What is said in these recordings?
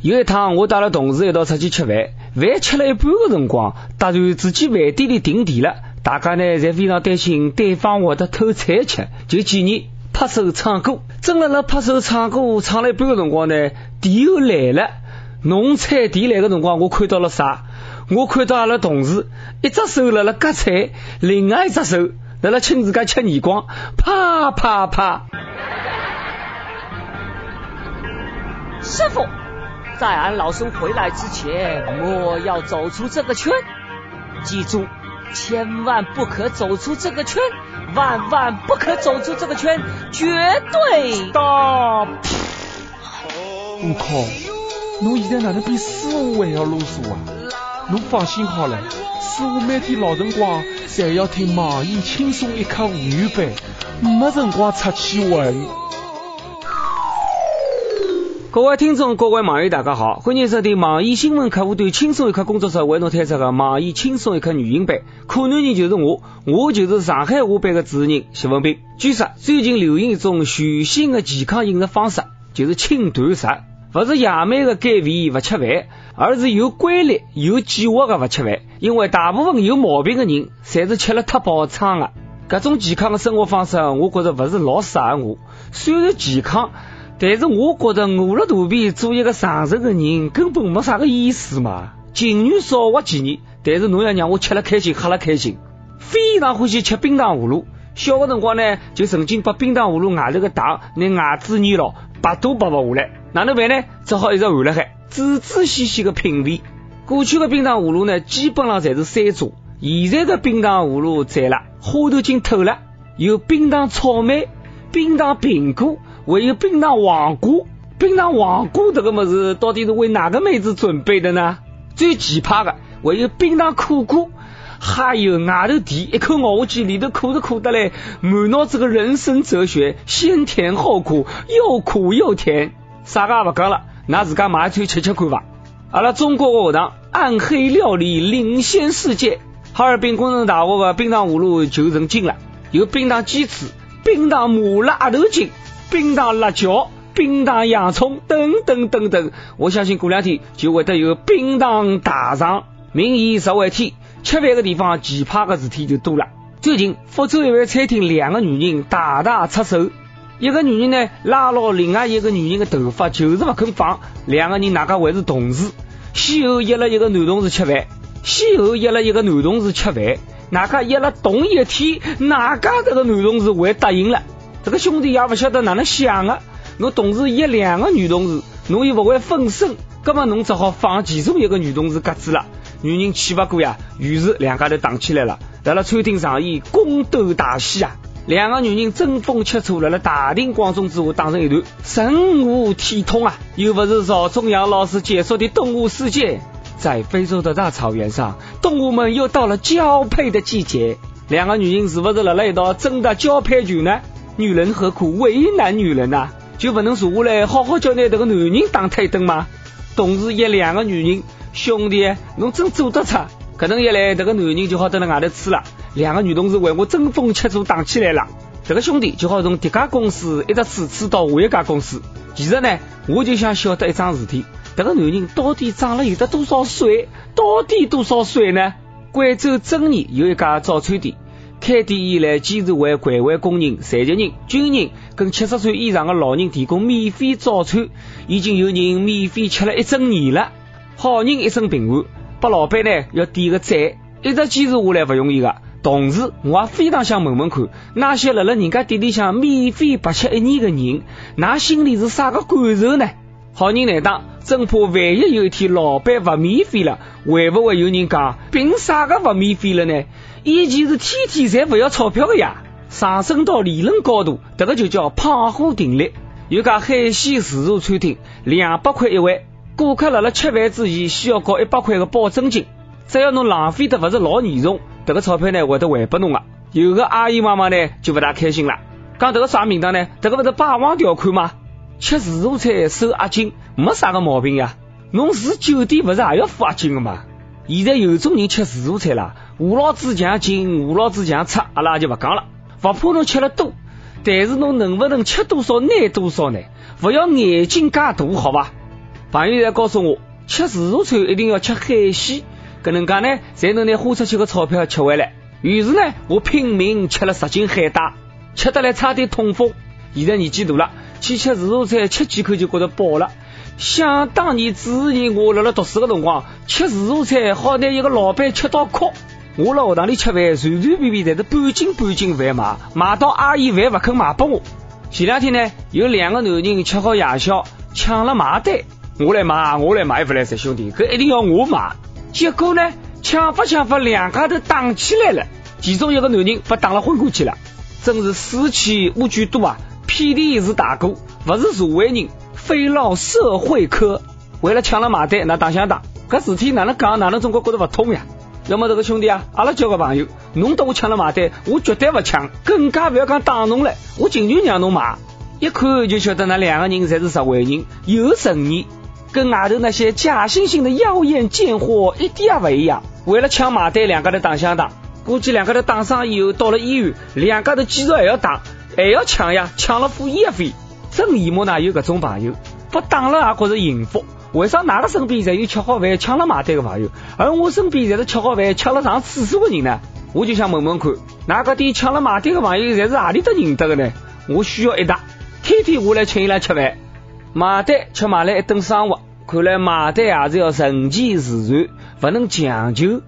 有一趟，我带了同事一道出去吃饭，饭吃了一半的辰光，突然之间饭店里停电了，大家呢侪非常担心对方会得偷菜吃，就建议拍手唱歌。正辣辣拍手唱歌，唱了一半的辰光呢，电又来了。弄菜电来的辰光，我看到了啥？我看到阿拉同事一只手辣辣割菜，另外一只手辣辣亲自家吃耳光，啪啪啪。师傅。在俺老孙回来之前，莫要走出这个圈。记住，千万不可走出这个圈，万万不可走出这个圈，绝对。大！我靠！侬现在哪能比师傅还要啰嗦啊？侬放心好了，师傅每天老辰光侪要听网易轻松一刻妇女版，没辰光出去玩。各位听众，各位网友，大家好，欢迎收听网易新闻客户端轻松一刻工作室为侬推出的网易轻松一刻语音版。可能人就是我，我就是上海话版的主持人谢文斌。据说最近流行一种全新的健康饮食方式，就是轻断食，不是野蛮的减肥不吃饭，而是有规律、有计划的不吃饭。因为大部分有毛病的人，侪是吃了太饱撑的。各种健康的生活方式，我觉着不是老适合我。虽然健康。但是我觉得饿了肚皮做一个长寿的人根本没啥个意思嘛。情愿少活几年，但是侬要让我吃了开心，喝了开心。非常欢喜吃冰糖葫芦，小个辰光呢就曾经把冰糖葫芦外头个糖拿牙齿捏牢，拔都拔不下来。哪能办呢？只好一直含了海，仔仔细细的品味。过去的冰糖葫芦呢，基本上侪是山楂，现在的冰糖葫芦窄了，花头筋透了，有冰糖草莓、冰糖苹果。还有冰糖黄瓜，冰糖黄瓜这个么子到底是为哪个妹子准备的呢？最奇葩的还有冰糖苦瓜，还有外头甜，一口咬下去里头苦是苦的嘞，满脑子个人生哲学，先甜后苦，又苦又甜，啥个也不讲了，拿自家买一串吃吃看吧。阿拉中国的学堂暗黑料理领先世界，哈尔滨工程大学的冰糖葫芦就成精了，有冰糖鸡翅、冰糖麻辣鸭头筋。冰糖辣椒、冰糖洋葱等等等等，我相信过两天就会得有冰糖大肠。民以食为天，吃饭的地方奇葩的事体就多了。最近福州一位餐厅，两个女人大打出手，一个女人呢拉牢另外一个女人的头发，就是不肯放。两个人哪个还是同事？先后约了一个男同事吃饭，先后约了一个男同事吃饭，哪个约了同一天，哪个这个男同事还答应了？这个兄弟也不晓得哪能想的，侬同时约两个女同事，侬又不会分身，那么侬只好放其中一个女同事鸽子了。女人气不过呀，于是两家头打起来了，在了餐厅上演宫斗大戏啊！两个女人争风吃醋，在了大庭广众之下打成一团，神武体统啊！又不是赵忠阳老师解说的动物世界，在非洲的大草原上，动物们又到了交配的季节，两个女人是不是在了一道争夺交配权呢？女人何苦为难女人呐？就不能坐下来好好叫那这个男人打他一顿吗？同时一两个女人，兄弟，侬真做得出？可能一来，这个男人就好在那外头吃了。两个女同事为我争风吃醋打起来了，这个兄弟就好从这家公司一直吃吃到下一家公司。其实呢，我就想晓得一桩事体，这个男人到底长了有得多少岁？到底多少岁呢？贵州遵义有一家早餐店。开店以来，坚持为环卫工人、残疾人、军人跟七十岁以上的老人提供免费早餐，已经有人免费吃了一整年了。好人一生平安，把老板呢要点个赞，一直坚持下来不容易的。同时，我也非常想问问看，那些辣辣人家店里向免费白吃一年的人，那心里是啥个感受呢？好人难当，真怕万一有一天老板不免费了，会不会有人讲，凭啥个不免费了呢？以前是天天侪不要钞票的呀，上升到理论高度，这个就叫胖虎定律。有家海鲜自助餐厅，两百块一位，顾客辣辣吃饭之前需要交一百块的保证金，只要侬浪费的不是老严重，这个钞票呢会得还拨侬啊。有个阿姨妈妈呢就不大开心了，讲这个啥名堂呢？这个不是霸王条款吗？吃自助餐收押金没啥个毛病呀，侬住酒店不是也要付押金的吗？现在有种人吃自助餐啦，吴老子强进，吴老子强出，阿拉就勿讲了。不怕侬吃了多，但是侬能不能吃多少拿多少呢？不要眼睛介大，好吧？朋友在告诉我，吃自助餐一定要吃海鲜，搿能介呢才能拿花出去的钞票吃回来。于是呢，我拼命吃了十斤海带，吃得来差点痛风。现在年纪大了，去吃自助餐吃几口就觉得饱了。想当年子年我辣辣读书的辰光，吃自助餐好拿一个老板吃到哭。我辣学堂里吃饭，随随便便侪是半斤半斤饭买，买到阿姨饭不肯买给我。前两天呢，有两个男人吃好夜宵，抢了买单，我来买，我来买，不来噻，兄弟，搿一定要我买。结果呢，抢法抢法，两家头打起来了，其中一个男人被打了昏过去了，真是死气无居多啊！遍地是大哥，不是社会人，非闹社会科。为了抢了买单，那打相打，搿事体哪能讲，哪能总归觉得不通呀？要么这个兄弟啊，阿拉交个朋友，侬等我抢了买单，我绝对不抢，更加不要讲打侬了，我情愿让侬买。一看就晓得那两个人才是实惠人，有诚意，跟外头那些假惺惺的妖艳贱货一点也不一样。为了抢买单，两家头打相打，估计两家头打伤以后，到了医院，两家头继续还要打，还要抢呀，抢了付医药费。真羡慕哪有这种朋友，不打了也觉着幸福。为啥哪个身边侪有吃好饭抢了买单的朋友，而我身边侪是吃好饭抢了上厕所的人呢？我就想问问看，哪个点抢了买单的朋友侪是哪里搭认得的呢？我需要一打，天天我来请伊拉吃饭，买单吃买来一顿生活，看来买单还是要顺其自然，不能强求。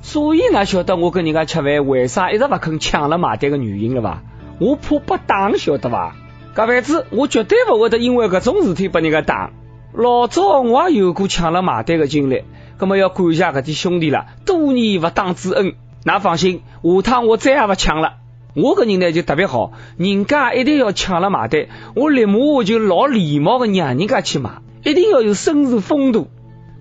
所以哪晓得我跟人家吃饭为啥一直不肯抢了买单的原因了吧？我怕被打，晓得吧？搿辈子我绝对勿会得因为搿种事体把人家打。老早我也有过抢了买单的经历，那么要感谢搿点兄弟了，多年勿当之恩。那放心，下趟我再也不抢了。我搿人呢就特别好，人家一定要抢了买单，我立马就老礼貌的让人家去买，一定要有绅士风度。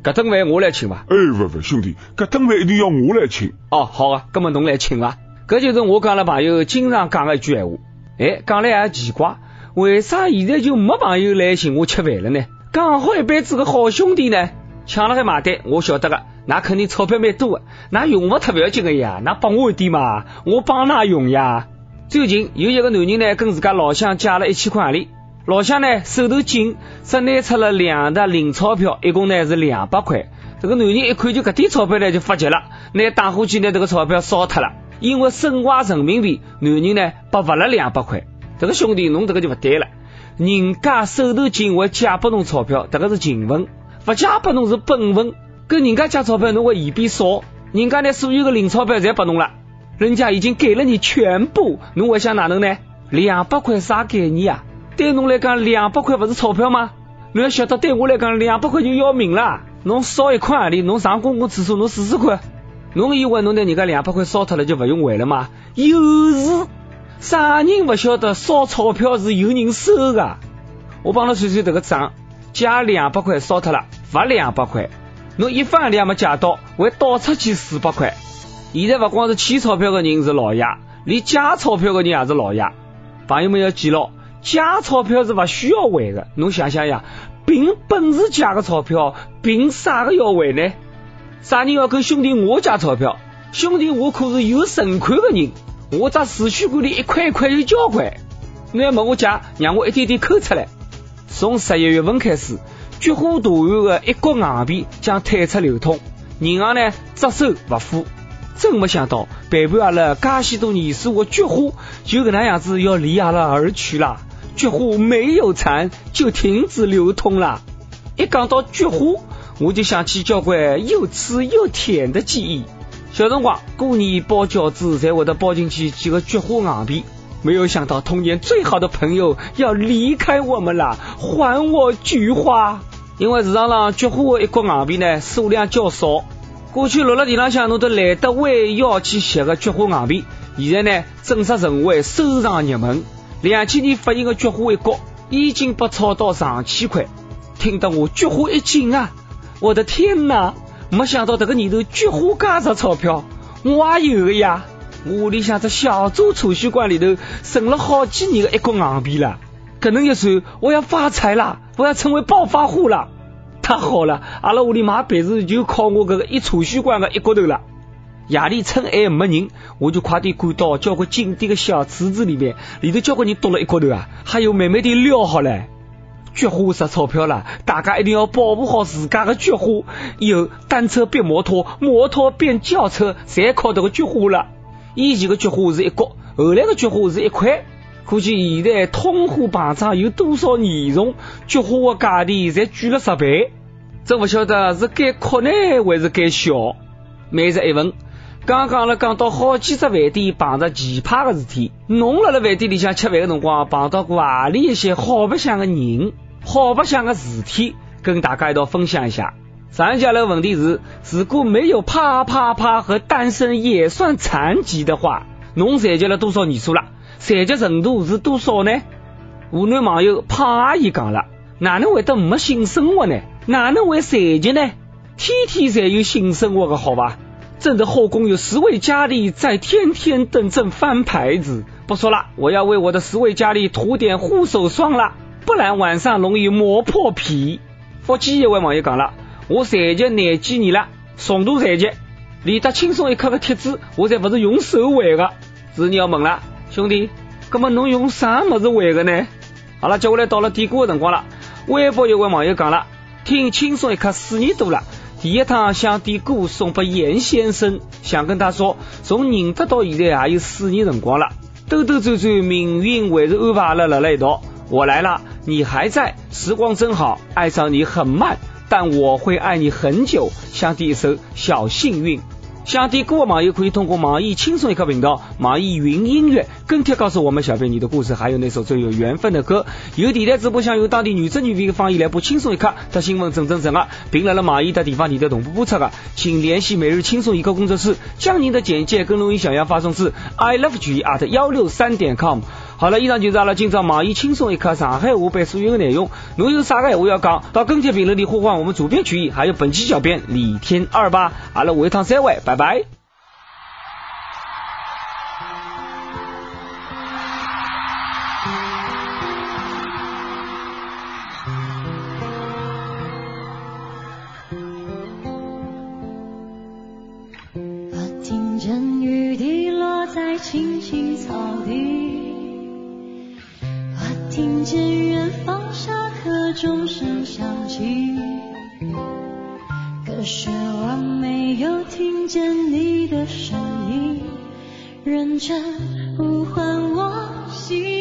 搿顿饭我来请伐。哎，勿勿，兄弟，搿顿饭一定要我来请。哦，好啊，葛么侬来请伐。搿就是我讲了朋友经常讲的一句闲话。哎，讲来也奇怪，为啥现在就没朋友来请我吃饭了呢？刚好一辈子个好兄弟呢，抢了个买单，我晓得个，那肯定钞票蛮多的，那用不特不要紧的呀，那帮我一点嘛，我帮哪用呀？最近有一个男人呢，跟自家老乡借了一千块钿，老乡呢手头紧，只拿出了两沓零钞票，一共呢是两百块。这个男人一看就搿点钞票呢就发急了，拿打火机拿这个钞票烧脱了，因为损坏人民币，男人呢被罚了两百块。这个兄弟，侬这个就不对了。人家手头紧会借拨侬钞票，这个是情分；不借拨侬是本分。跟人家借钞票侬会嫌比少，人家呢所有的零钞票侪拨侬了，人家已经给了你全部，侬会想哪能呢？两百块啥概念啊？对侬来讲，两百块不是钞票吗？侬要晓得，对我来讲，两百块就要命了。侬烧一块阿里，侬上公共厕所侬试试看。侬以为侬拿人家两百块烧脱了就不用还了吗？有事。啥人不晓得烧钞票是有人收的？我帮侬算算这个账，借两百块烧脱了，罚两百块。侬一分也没借到，还倒出去四百块。现在不光是欠钞票的人是老爷，连借钞票的人也是老爷。朋友们要记牢，借钞票是不需要还的。侬想想呀，凭本事借个钞票，凭啥个要还呢？啥人要跟兄弟我借钞票？兄弟我可是有存款的人。我在储蓄罐里一块一块有交关，你要问我借，让我一点点抠出来。从十一月份开始，菊花图案的一角硬币将退出流通，银行呢只收不付。真没想到，陪伴阿拉介许多年数的菊花，就搿能样子要离阿拉而去了。菊花没有残，就停止流通了。一讲到菊花，我就想起交关又吃又甜的记忆。小辰光过年包饺子，才会得包进去几个菊花硬币。没有想到童年最好的朋友要离开我们了，还我菊花！因为市场上菊花的一角硬币呢数量较少，过去落了地浪向侬都懒得弯腰去拾个菊花硬币，现在呢正式成为收藏热门。两千年发行的菊花一角已经被炒到上千块，听得我菊花一惊啊！我的天哪！没想到这个年头菊花加值钞票，我也有的呀！我屋里向这小猪储蓄罐里头存了好几年的一角硬币了，可能一算我要发财了，我要成为暴发户了！太好了，阿拉屋里买别墅就靠我这个一储蓄罐的一角头了。夜里趁还没人，我就快点赶到交关经典的小池子里面，里头交关人躲了一角头啊，还有慢慢的撩好嘞。菊花值钞票了，大家一定要保护好自家的菊花。以后单车变摩托，摩托变轿车，侪靠这个菊花了。以前的菊花是一角，后来的菊花是一块。可见现在通货膨胀有多少严重，菊花的价钿侪贵了十倍。真不晓得是该哭呢，还是该笑。每日一问，刚刚了讲到好几只饭店碰着奇葩的事体。侬辣辣饭店里向吃饭的辰光，碰到过何里一些好白相的人、好白相的事体，跟大家一道分享一下。上一家的问题是：如果没有啪啪啪和单身也算残疾的话，侬残疾了多少年数了？残疾程度是多少呢？湖南网友胖阿姨讲了：哪能会得没性生活呢？哪能会残疾呢？天天才有性生活的好吧？朕的后宫有十位佳丽在天天等朕翻牌子。不说了，我要为我的十位佳丽涂点护手霜了，不然晚上容易磨破皮。福建一位网友讲了：我残疾廿几年了，重度残疾，连得轻松一刻的帖子，我才不是用手绘的。是你要问了。兄弟，那么侬用啥么子玩的呢？好了，接下来到了点歌的辰光了。微博有位网友讲了，听轻松一刻四年多了，第一趟想点歌送给严先生，想跟他说，从认得到现在也有四年辰光了，兜兜转转，命运还是安排了辣辣一道。我来了，你还在，时光真好，爱上你很慢，但我会爱你很久。想点一首小幸运。想听歌的网友可以通过网易轻松一刻频道、网易云音乐跟帖告诉我们小编你的故事，还有那首最有缘分的歌。有电台直播想用当地女真女兵的方言来播轻松一刻的新闻，正正正啊，并来了网易的地方你的同步播出的，请联系每日轻松一刻工作室，将您的简介跟录音小样发送至 i love 曲艺 at 幺六三点 com。好了，以上就是阿拉今朝网易轻松一刻上海话版所有的内容。侬有啥个话要讲，到跟帖评论里呼唤我们主编曲艺，还有本期小编李天二吧。阿拉下一趟再会，拜拜。听见远方下课钟声响起，可是我没有听见你的声音，认真呼唤我心。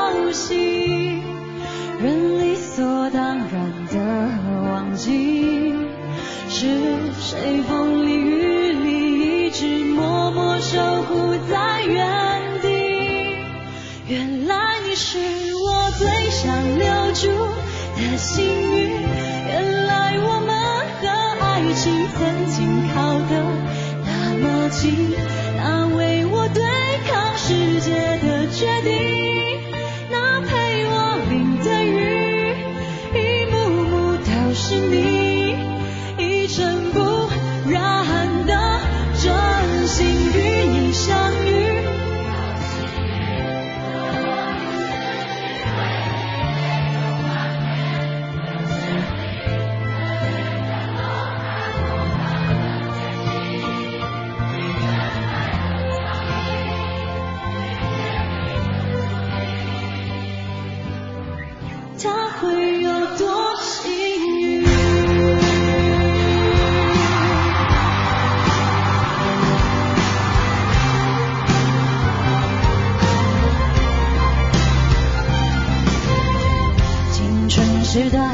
情。Should I?